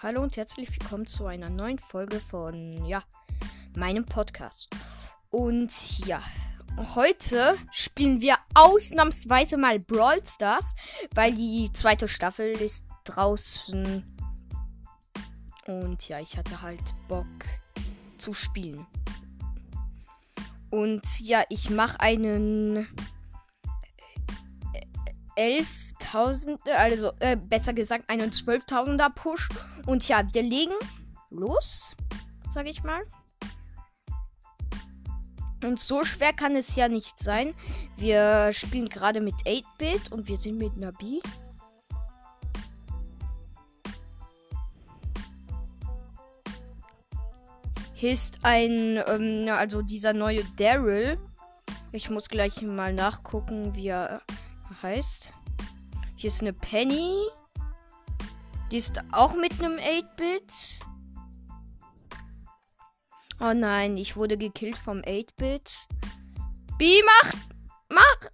Hallo und herzlich willkommen zu einer neuen Folge von ja, meinem Podcast. Und ja, heute spielen wir ausnahmsweise mal Brawl Stars, weil die zweite Staffel ist draußen. Und ja, ich hatte halt Bock zu spielen. Und ja, ich mache einen 11.000, also äh, besser gesagt einen 12.000er Push. Und ja, wir legen los, sag ich mal. Und so schwer kann es ja nicht sein. Wir spielen gerade mit 8-Bit und wir sind mit Nabi. Ist ein, ähm, also dieser neue Daryl. Ich muss gleich mal nachgucken, wie er heißt. Hier ist eine Penny. Die ist auch mit einem 8-Bit. Oh nein, ich wurde gekillt vom 8-Bit. B, mach! Mach!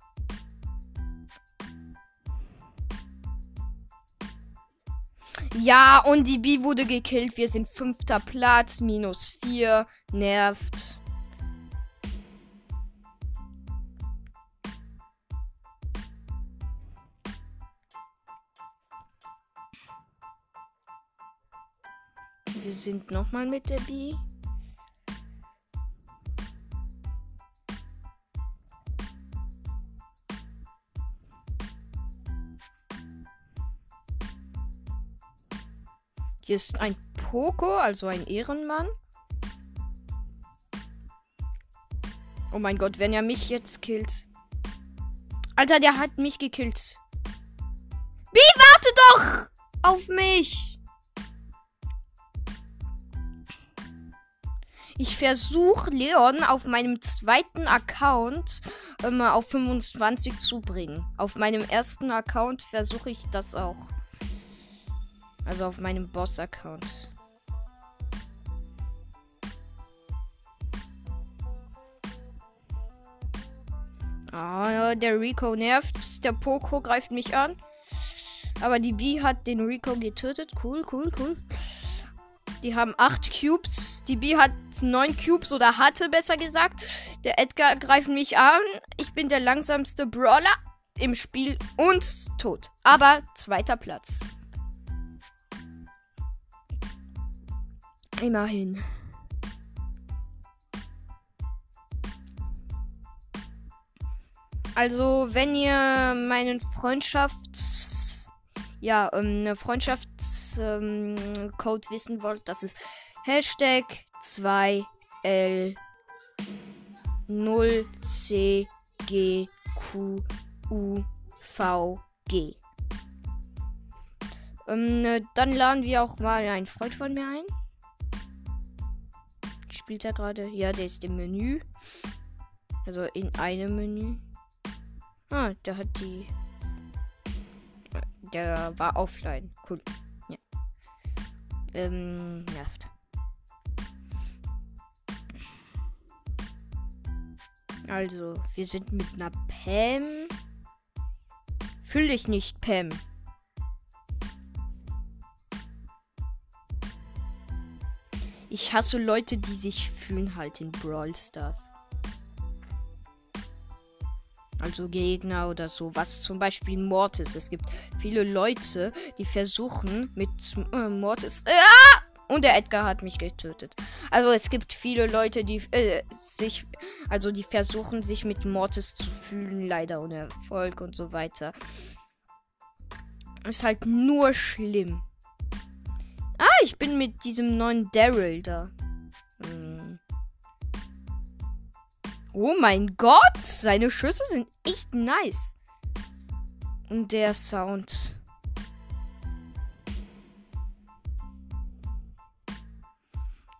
Ja, und die B wurde gekillt. Wir sind fünfter Platz, minus vier. Nervt. Wir sind nochmal mit der B. Hier ist ein Poco, also ein Ehrenmann. Oh mein Gott, wenn er mich jetzt killt. Alter, der hat mich gekillt. Wie, warte doch auf mich. Ich versuche Leon auf meinem zweiten Account ähm, auf 25 zu bringen. Auf meinem ersten Account versuche ich das auch. Also auf meinem Boss-Account. Ah, der Rico nervt. Der Poco greift mich an. Aber die B hat den Rico getötet. Cool, cool, cool. Die haben 8 Cubes. Die B hat 9 Cubes oder hatte besser gesagt. Der Edgar greift mich an. Ich bin der langsamste Brawler im Spiel und tot. Aber zweiter Platz. Immerhin. Also, wenn ihr meinen Freundschafts... Ja, ähm, eine Freundschaftscode ähm, wissen wollt, das ist Hashtag 2L 0 C G Q U V G. Ähm, dann laden wir auch mal einen Freund von mir ein spielt er gerade? Ja, der ist im Menü. Also in einem Menü. Ah, der hat die. Der war offline. Cool. Ähm, nervt. Also, wir sind mit einer Pam. Fühl dich nicht, Pam. Ich hasse Leute, die sich fühlen halt in Brawl Stars. Also Gegner oder so, was zum Beispiel Mortis. Es gibt viele Leute, die versuchen mit äh, Mortis. Ah! Und der Edgar hat mich getötet. Also es gibt viele Leute, die äh, sich, also die versuchen sich mit Mortis zu fühlen, leider ohne Erfolg und so weiter. Ist halt nur schlimm. Ah, ich bin mit diesem neuen Daryl da. Oh mein Gott, seine Schüsse sind echt nice. Und der Sound.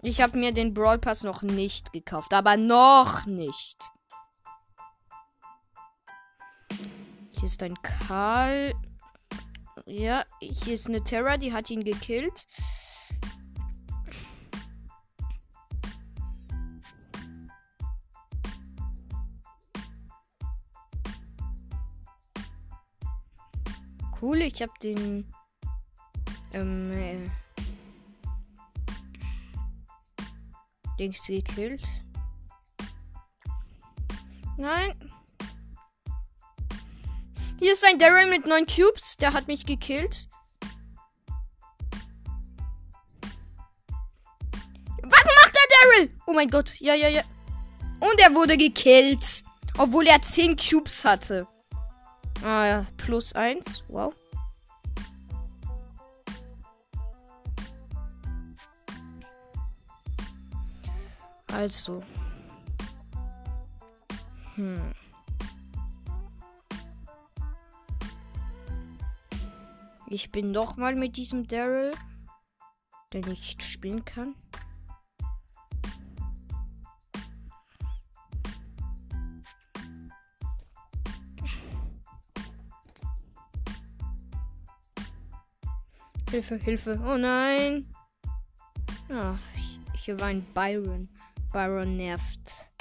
Ich habe mir den Brawl Pass noch nicht gekauft, aber noch nicht. Hier ist ein Karl. Ja, hier ist eine Terra, die hat ihn gekillt. cool. Ich habe den. Ähm, äh, Dings gekillt. Nein. Hier ist ein Daryl mit 9 Cubes. Der hat mich gekillt. Was macht der Daryl? Oh mein Gott. Ja, ja, ja. Und er wurde gekillt. Obwohl er 10 Cubes hatte. Ah ja, plus 1. Wow. Also. Hm. Ich bin noch mal mit diesem Daryl, der nicht spielen kann. Hilfe, Hilfe. Oh nein. Ah, hier war ein Byron. Byron nervt.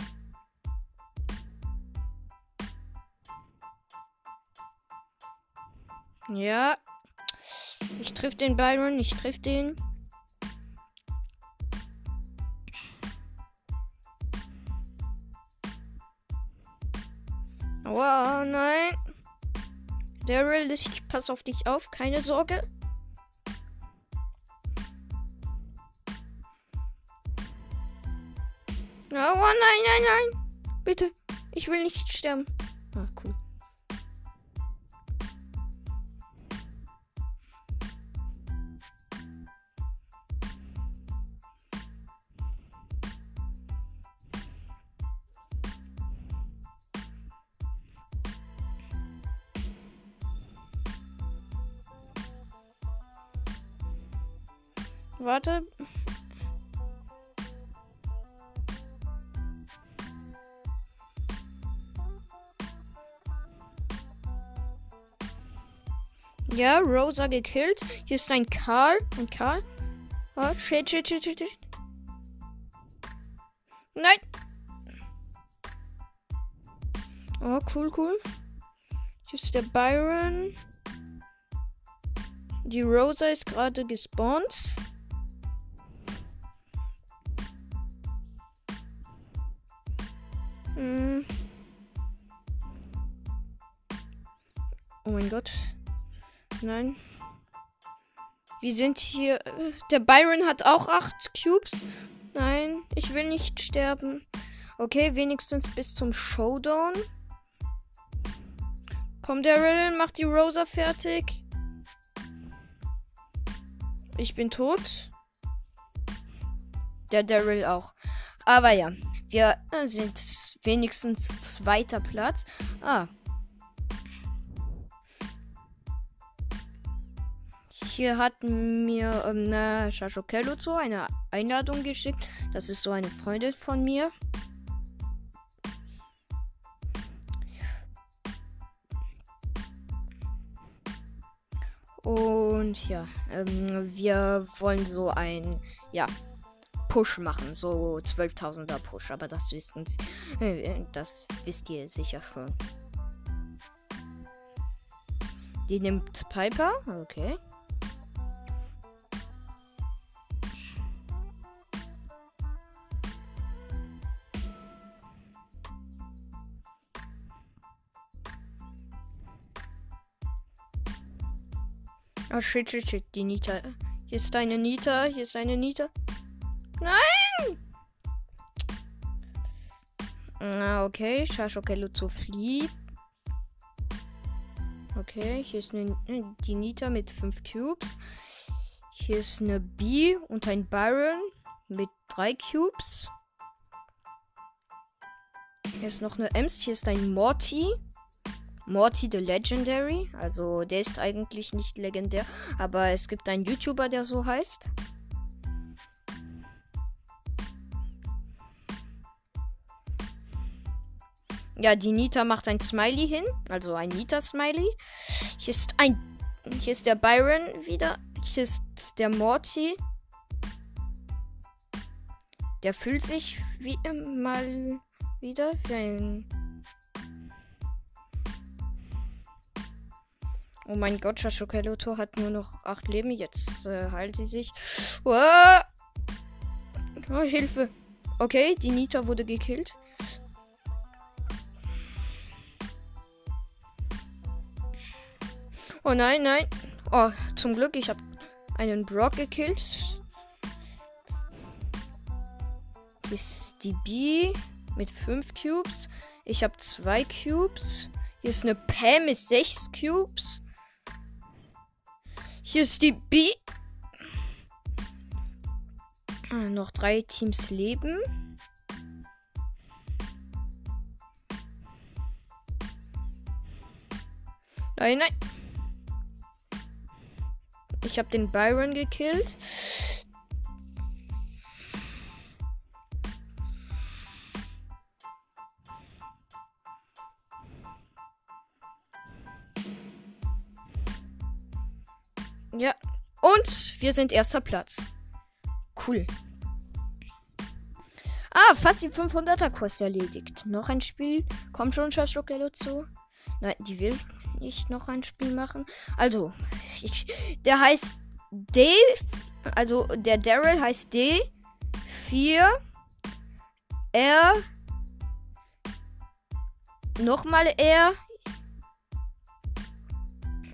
Ja. Ich triff den Byron, ich triff den. Oh nein. Daryl, ich pass auf dich auf, keine Sorge. Nein, nein, nein. Bitte. Ich will nicht sterben. Ah, cool. Warte. Ja, Rosa gekillt. Hier ist ein Karl. Ein Karl. Oh, shit, shit, shit, shit, shit. Nein. Oh, cool, cool. Hier ist der Byron. Die Rosa ist gerade gespawnt. Hm. Oh mein Gott. Nein. Wir sind hier. Äh, der Byron hat auch acht Cubes. Nein, ich will nicht sterben. Okay, wenigstens bis zum Showdown. Komm, Daryl, mach die Rosa fertig. Ich bin tot. Der Daryl auch. Aber ja, wir äh, sind wenigstens zweiter Platz. Ah, Hier hat mir ähm, ne Shashokello zu eine Einladung geschickt. Das ist so eine Freundin von mir. Und ja, ähm, wir wollen so ein, ja, Push machen, so 12.000er Push, aber das wissen Sie, äh, das wisst ihr sicher schon. Die nimmt Piper, okay. Ah, shit, shit, shit. Die Nita. Hier ist eine Nita. Hier ist eine Nita. Nein! Ah, okay. Shashokello zu flieht. Okay, hier ist eine, die Nita mit 5 Cubes. Hier ist eine B und ein Byron mit 3 Cubes. Hier ist noch eine Ems. Hier ist ein Morty Morty the Legendary. Also der ist eigentlich nicht legendär, aber es gibt einen YouTuber, der so heißt. Ja, die Nita macht ein Smiley hin, also ein Nita-Smiley. Hier ist ein, hier ist der Byron wieder. Hier ist der Morty. Der fühlt sich wie mal wieder wie ein Oh mein Gott, Shashokeloto hat nur noch acht Leben. Jetzt äh, heilt sie sich. Oh! oh, Hilfe. Okay, die Nita wurde gekillt. Oh nein, nein. Oh, zum Glück, ich habe einen Brock gekillt. Ist die B mit 5 Cubes. Ich habe 2 Cubes. Hier ist eine Pam mit 6 Cubes. Hier ist die B. Ah, noch drei Teams leben. Nein, nein. Ich habe den Byron gekillt. Ja. Und wir sind erster Platz. Cool. Ah, fast die 500er Quest erledigt. Noch ein Spiel. Kommt schon, Shashokello zu. Nein, die will nicht noch ein Spiel machen. Also, ich, der heißt D. Also, der Daryl heißt D. 4. R. Nochmal R.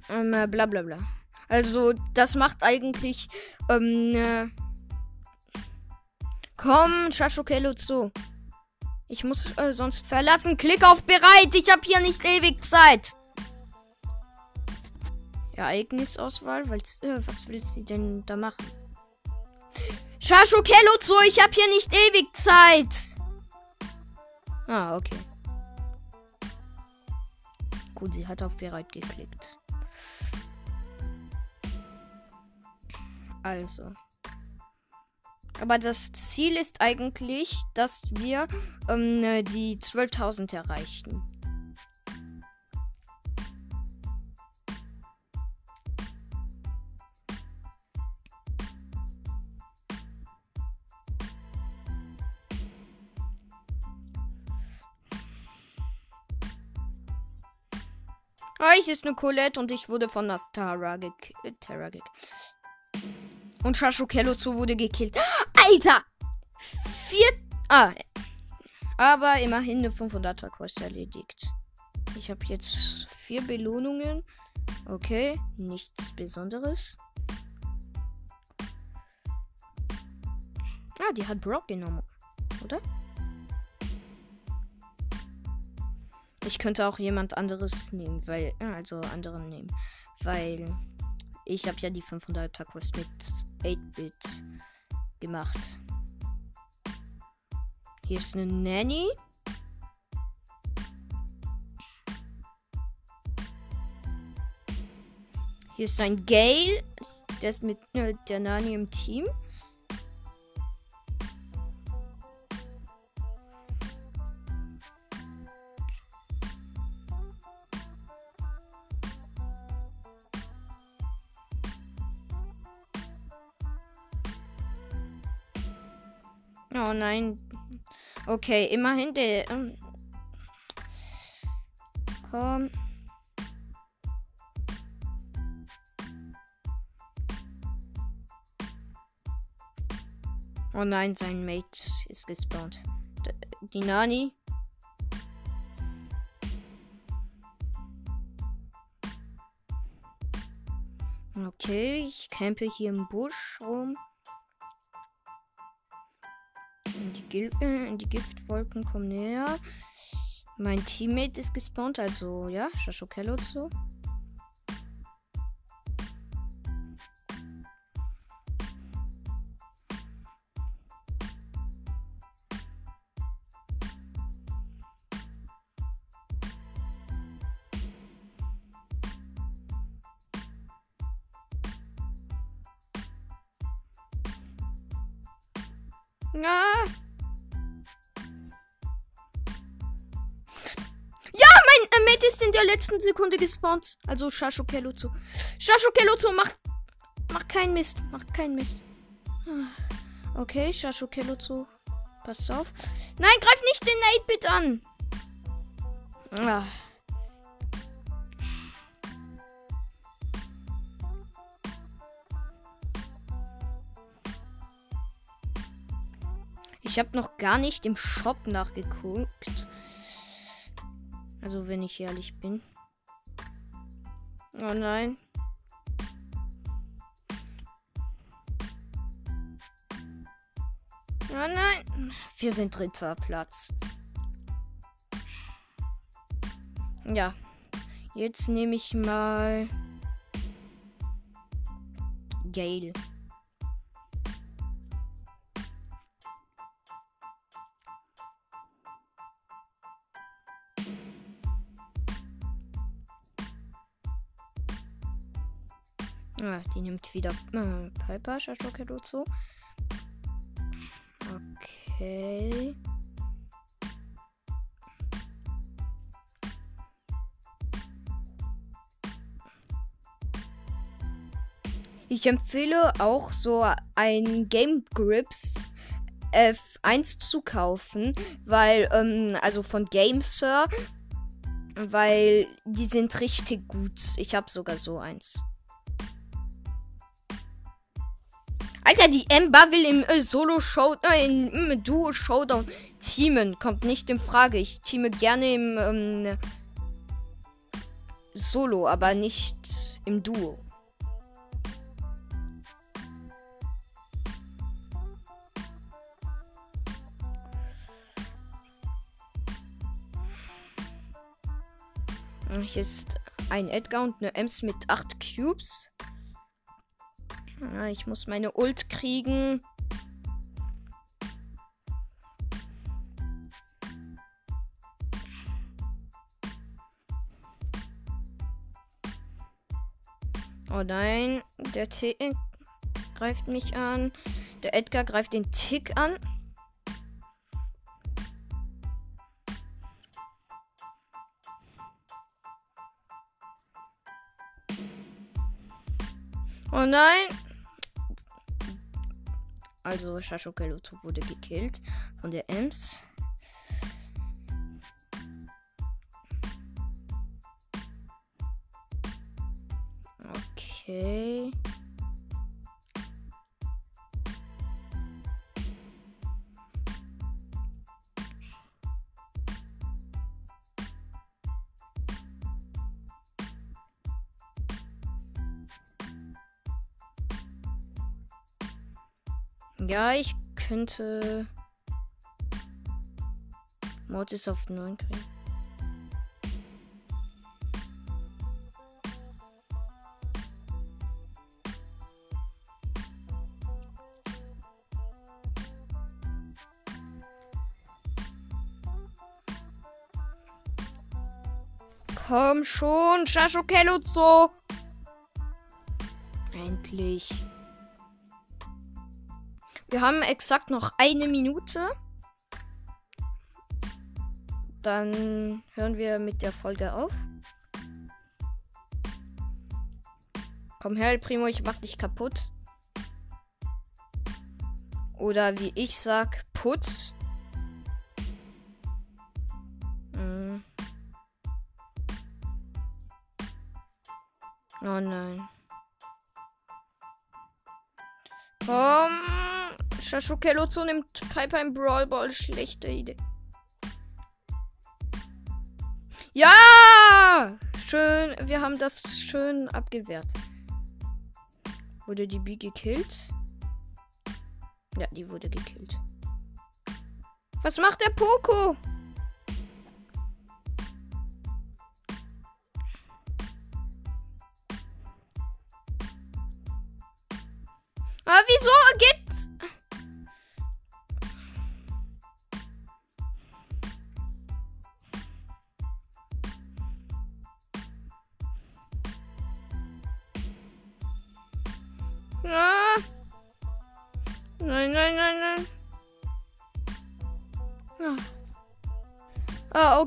Ähm, bla bla bla. Also, das macht eigentlich. Ähm, äh, komm, Shashokello zu. Ich muss äh, sonst verlassen. Klick auf bereit. Ich habe hier nicht ewig Zeit. Ereignisauswahl. Weil, äh, was will sie denn da machen? Shashokello zu. Ich habe hier nicht ewig Zeit. Ah, okay. Gut, sie hat auf bereit geklickt. Also. Aber das Ziel ist eigentlich, dass wir ähm, die 12.000 erreichen. Ah, ich ist eine Colette und ich wurde von Nastara gekillt. Und Shashokello zu wurde gekillt. Alter! Vier. Ah. Aber immerhin eine 500er Quest erledigt. Ich habe jetzt vier Belohnungen. Okay, nichts Besonderes. Ah, die hat Brock genommen, oder? Ich könnte auch jemand anderes nehmen, weil also anderen nehmen, weil ich habe ja die 500er Quest mit 8-Bit gemacht. Hier ist eine Nanny. Hier ist ein Gale. Der ist mit äh, der Nani im Team. Oh nein. Okay, immerhin der. Ähm, komm. Oh nein, sein Mate ist gespawnt. Die Nani. Okay, ich campe hier im Busch rum. Gil die Giftwolken kommen näher. Mein Teammate ist gespawnt, also ja, Shashokello zu. Letzten Sekunde gespawnt. Also Shashokello zu. Shashokello zu macht. Macht keinen Mist. Macht keinen Mist. Okay, Shashokello zu. Pass auf. Nein, greif nicht den 8-Bit an. Ah. Ich habe noch gar nicht im Shop nachgeguckt. Also wenn ich ehrlich bin. Oh nein. Oh nein. Wir sind dritter Platz. Ja. Jetzt nehme ich mal Gale. Die nimmt wieder äh, Piper, Shashokedo zu. Okay. Ich empfehle auch so ein Game Grips F1 zu kaufen, weil, ähm, also von GameSir, weil die sind richtig gut. Ich habe sogar so eins. Alter, die Ember will im äh, Solo-Show, äh, im, im Duo-Showdown teamen. Kommt nicht in Frage. Ich teame gerne im ähm, Solo, aber nicht im Duo. Hier ist ein Edgar und eine Ems mit 8 Cubes. Ja, ich muss meine Ult kriegen. Oh nein, der T greift mich an. Der Edgar greift den Tick an. Oh nein. Also Shashokeluto wurde gekillt von der Ems. Okay. Ja, ich könnte Mortis auf 9 kriegen. Komm schon, Shashokelutzo. Endlich. Wir haben exakt noch eine Minute. Dann hören wir mit der Folge auf. Komm her, Primo, ich mach dich kaputt. Oder wie ich sag, Putz. Hm. Oh nein. Komm. Shashokelozo nimmt Piper im Brawl Ball. Schlechte Idee. Ja! Schön. Wir haben das schön abgewehrt. Wurde die B gekillt? Ja, die wurde gekillt. Was macht der Poco?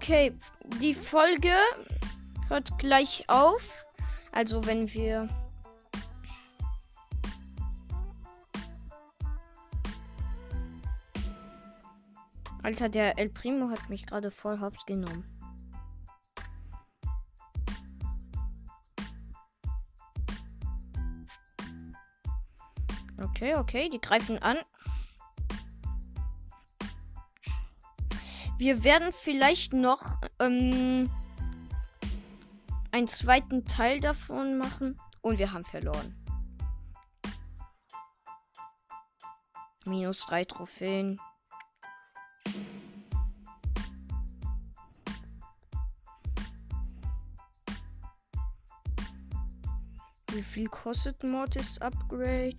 Okay. Die Folge hört gleich auf. Also wenn wir Alter, der El Primo hat mich gerade voll hops genommen. Okay, okay, die greifen an. Wir werden vielleicht noch ähm, einen zweiten Teil davon machen. Und wir haben verloren. Minus drei Trophäen. Wie viel kostet Mortis Upgrade?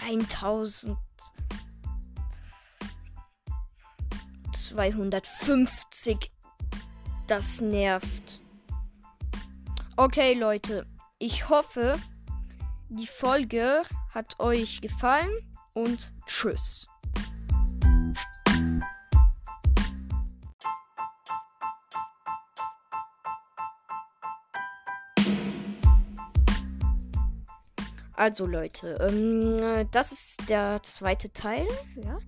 1000. 250. Das nervt. Okay, Leute. Ich hoffe, die Folge hat euch gefallen und tschüss. Also Leute, ähm, das ist der zweite Teil, ja.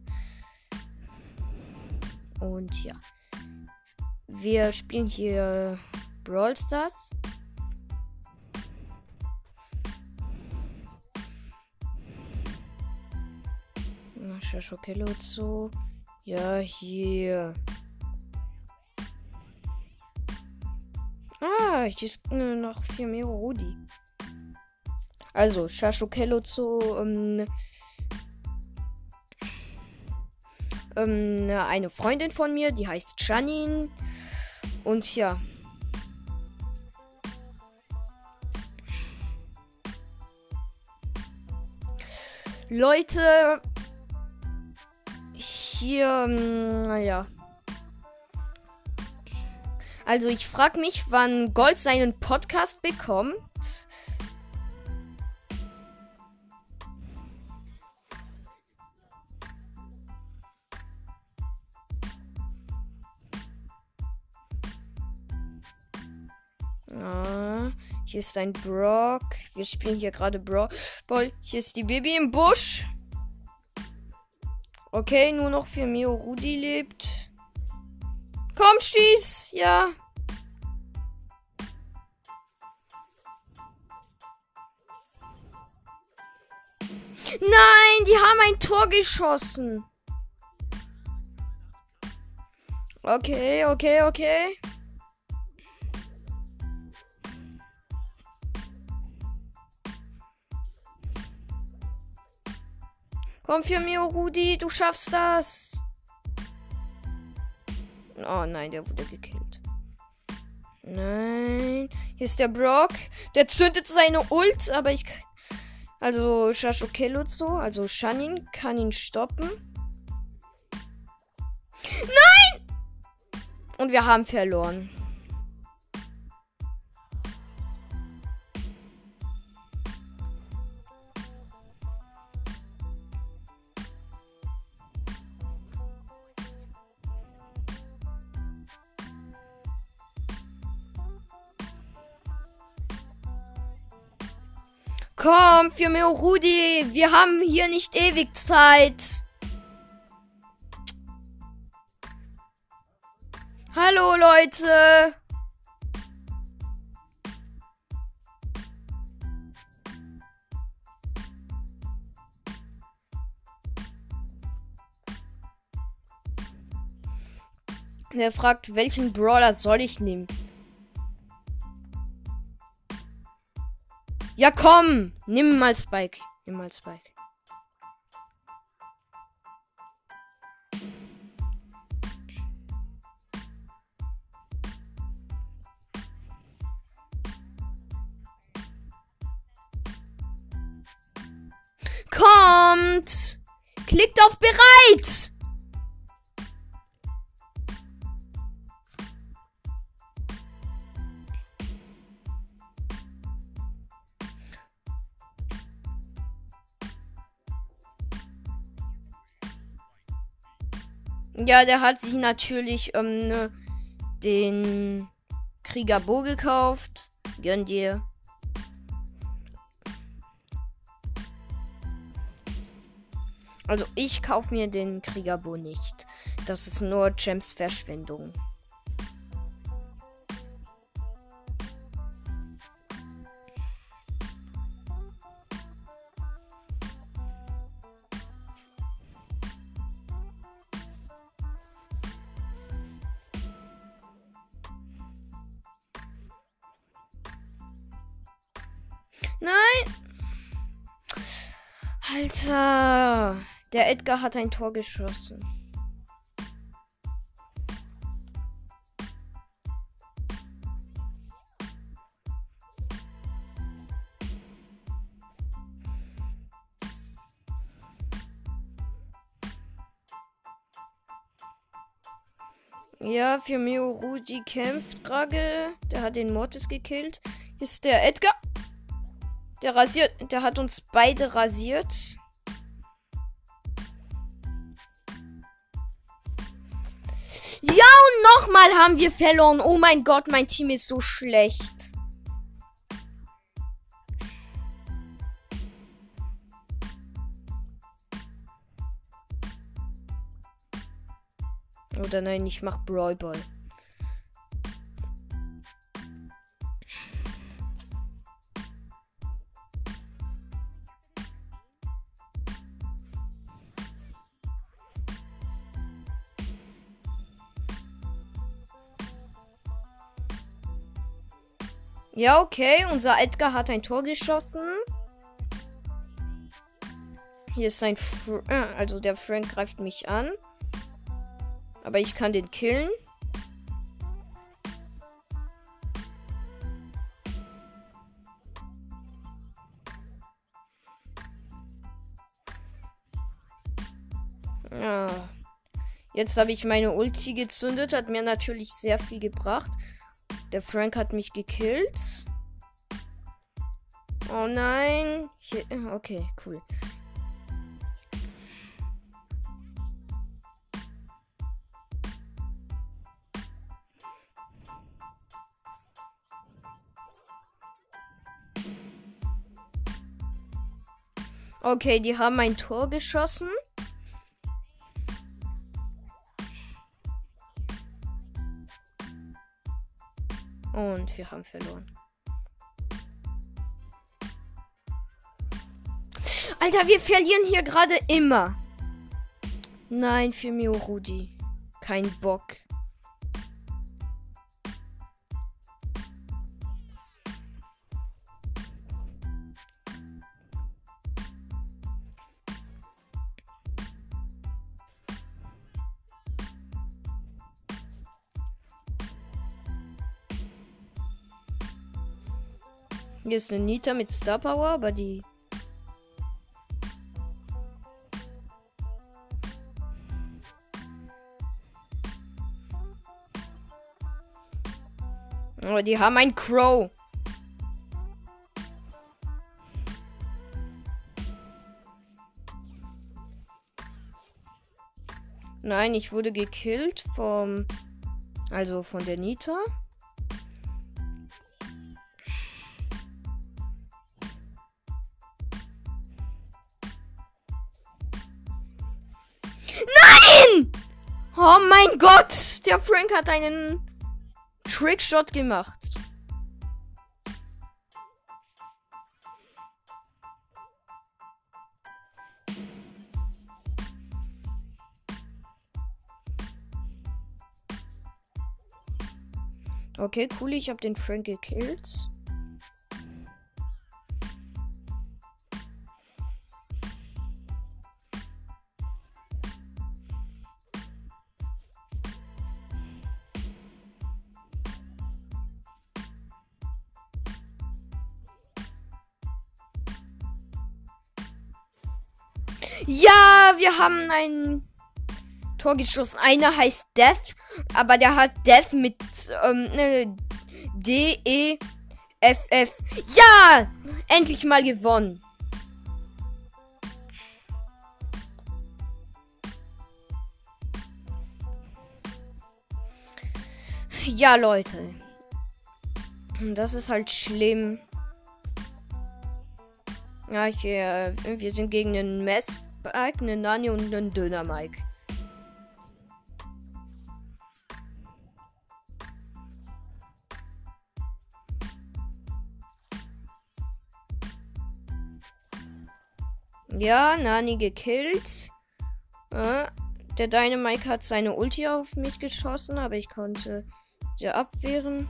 Und ja. Wir spielen hier Brawl Stars. Shashokello zu. Ja, hier. Ah, hier ist noch viel mehr Rudi. Also, Shashokello zu. Ähm, ähm, eine Freundin von mir, die heißt Janine. Und ja. Leute, hier, naja. Ähm, also ich frage mich, wann Gold seinen Podcast bekommt. Ah, hier ist ein Brock. Wir spielen hier gerade Brock. Hier ist die Baby im Busch. Okay, nur noch für Mio Rudi lebt. Komm, schieß! Ja. Nein, die haben ein Tor geschossen. Okay, okay, okay. Komm für mir, Rudi, du schaffst das. Oh nein, der wurde gekillt. Nein. Hier ist der Brock. Der zündet seine Ult, aber ich. Also Shashokelutsu, also Shanin, kann ihn stoppen. Nein! Und wir haben verloren. Komm, für mir Rudi, wir haben hier nicht ewig Zeit. Hallo Leute. Der fragt, welchen Brawler soll ich nehmen? Ja, komm! Nimm mal Spike. Nimm mal Spike. Kommt! Klickt auf bereit! Ja, der hat sich natürlich ähm, ne, den Krieger Bo gekauft. Gönn dir. Also ich kaufe mir den Krieger Bo nicht. Das ist nur Gems Verschwendung. Der Edgar hat ein Tor geschossen. Ja, für Mio Rudi kämpft gerade. Der hat den Mortis gekillt. Ist der Edgar. Der rasiert, der hat uns beide rasiert. Nochmal haben wir verloren. Oh mein Gott, mein Team ist so schlecht. Oder nein, ich mach Brawl Ball. Ja, okay. Unser Edgar hat ein Tor geschossen. Hier ist sein. Fr äh, also der Frank greift mich an. Aber ich kann den killen. Ja. Jetzt habe ich meine Ulti gezündet, hat mir natürlich sehr viel gebracht. Der Frank hat mich gekillt. Oh nein. Okay, cool. Okay, die haben ein Tor geschossen. Und wir haben verloren. Alter, wir verlieren hier gerade immer. Nein, für Mio Rudi. Kein Bock. Hier ist eine Nita mit Star Power, aber die. Aber die haben ein Crow. Nein, ich wurde gekillt vom. Also von der Nita. Oh mein Gott! Der Frank hat einen Trickshot gemacht. Okay, cool, ich habe den Frank gekillt. Wir haben ein Tor geschossen. Einer heißt Death, aber der hat Death mit ähm, ne, D E F F. Ja, endlich mal gewonnen. Ja, Leute. Das ist halt schlimm. Ja, hier, wir sind gegen einen Mess Mike, einen Nani und einen Döner Mike. Ja, Nani gekillt. Äh, der Dynamike hat seine Ulti auf mich geschossen, aber ich konnte sie abwehren.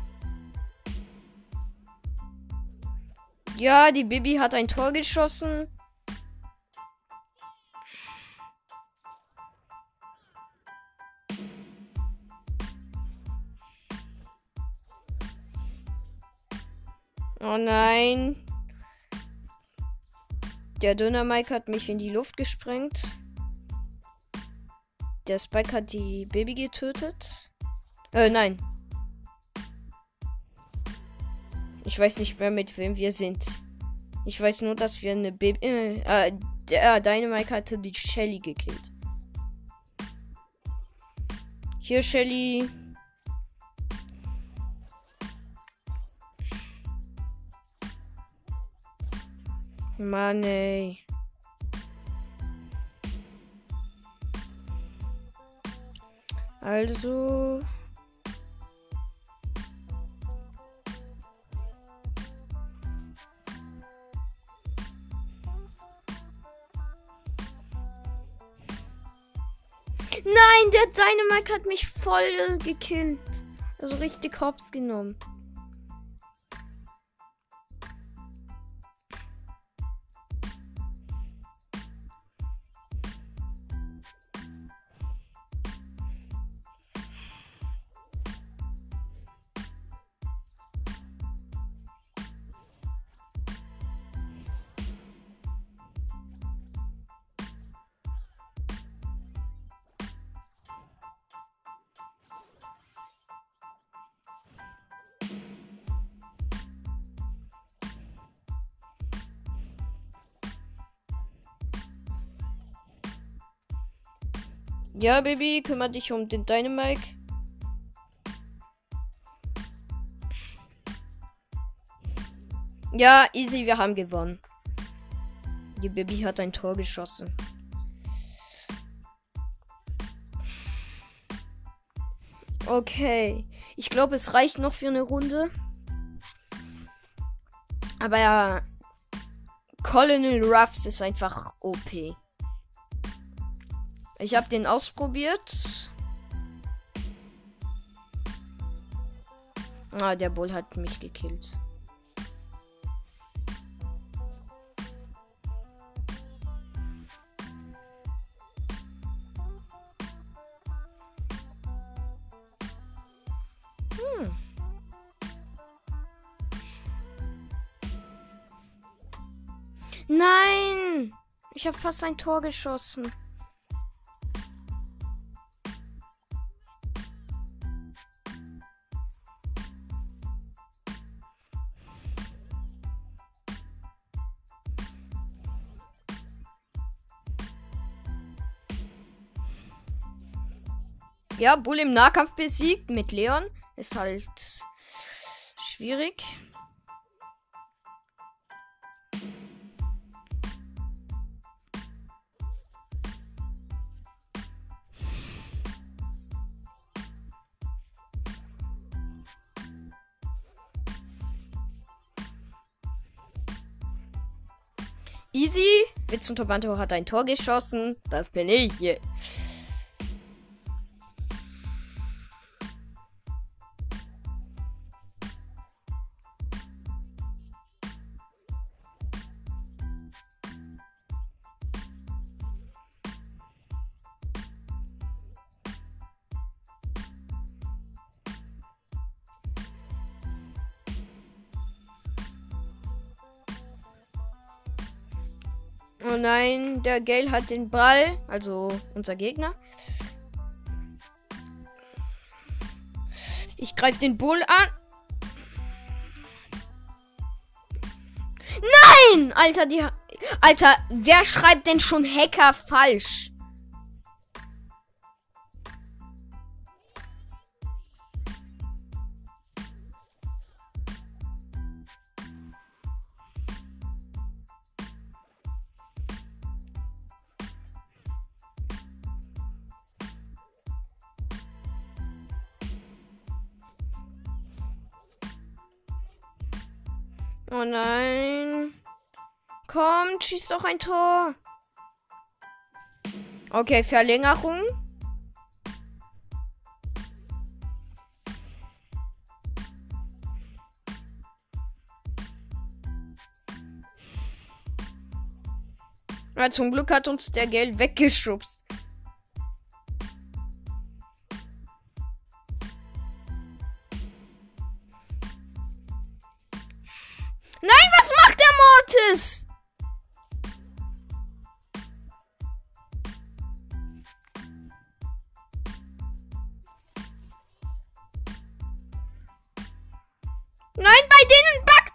Ja, die Bibi hat ein Tor geschossen. Nein. Der Döner-Mike hat mich in die Luft gesprengt. Der Spike hat die Baby getötet. Äh, nein. Ich weiß nicht mehr, mit wem wir sind. Ich weiß nur, dass wir eine Baby. Äh, äh der Dynamite hatte die Shelly gekillt. Hier, Shelly. Mann, ey. Also. Nein, der Dynamite hat mich voll gekillt. Also richtig hops genommen. Ja, Baby, kümmere dich um den Dynamite. Ja, easy, wir haben gewonnen. Die Baby hat ein Tor geschossen. Okay. Ich glaube, es reicht noch für eine Runde. Aber ja. Colonel Ruffs ist einfach OP. Ich habe den ausprobiert. Ah, der Bull hat mich gekillt. Hm. Nein! Ich habe fast ein Tor geschossen. Ja, Bull im Nahkampf besiegt mit Leon. Ist halt schwierig. Easy. Witz und Tobanto hat ein Tor geschossen. Das bin ich. hier. Der Gale hat den Ball. Also unser Gegner. Ich greife den Bull an. Nein! Alter, die. Alter, wer schreibt denn schon Hacker falsch? Oh nein. Kommt, schießt doch ein Tor. Okay, Verlängerung. Ja, zum Glück hat uns der Geld weggeschubst. Mortis! Nein, bei denen backt.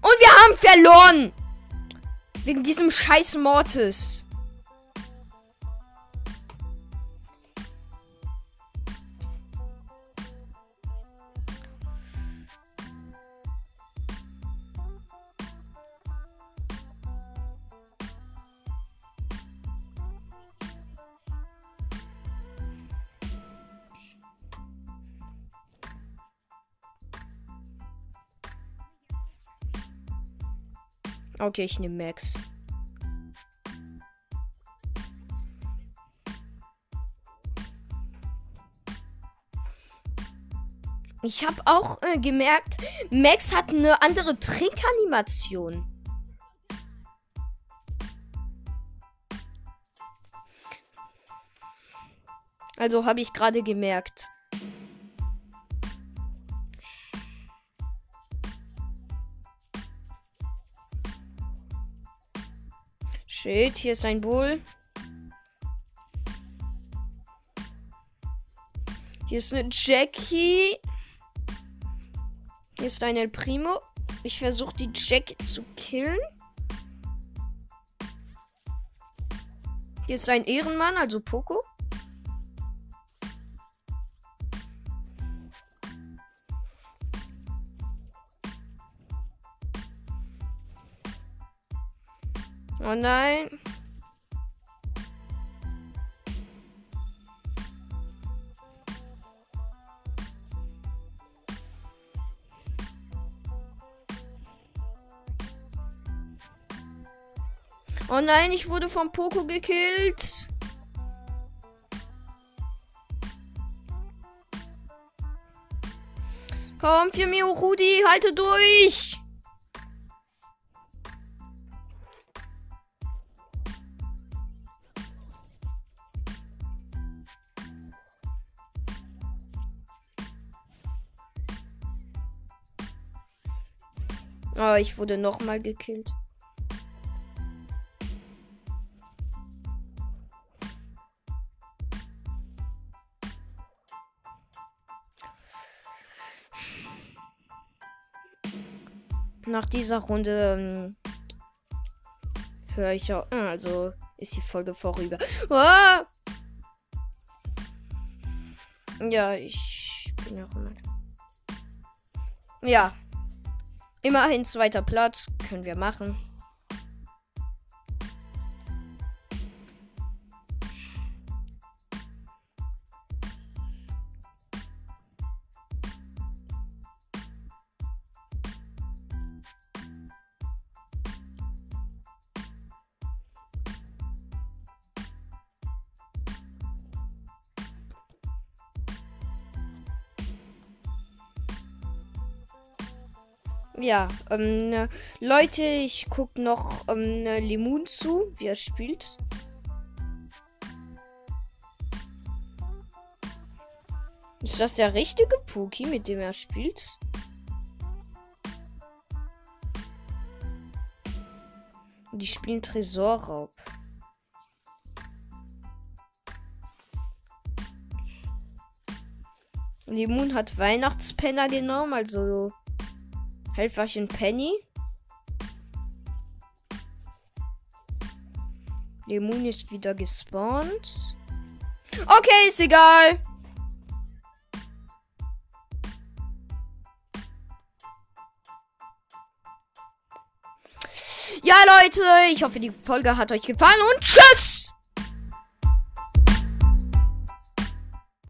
Und wir haben verloren. Wegen diesem scheiß Mortis. Okay, ich nehme Max. Ich habe auch äh, gemerkt, Max hat eine andere Trinkanimation. Also habe ich gerade gemerkt. Shit, hier ist ein Bull. Hier ist eine Jackie. Hier ist ein El Primo. Ich versuche die Jackie zu killen. Hier ist ein Ehrenmann, also Poco. Oh nein. Oh nein, ich wurde vom Poco gekillt. Komm, Firmio Rudi, halte durch. Oh, ich wurde nochmal gekillt. Nach dieser Runde ähm, höre ich auch. Also ist die Folge vorüber. Ah! Ja, ich bin auch immer. Ja, Immerhin zweiter Platz. Können wir machen. Ja, ähm, ne, Leute, ich guck noch ähm, ne, Limon zu, wie er spielt. Ist das der richtige Puki, mit dem er spielt? Die spielen Tresorraub. Limon hat Weihnachtspenner genommen, also Helferchen Penny. Lemon ist wieder gespawnt. Okay, ist egal. Ja, Leute, ich hoffe, die Folge hat euch gefallen und tschüss!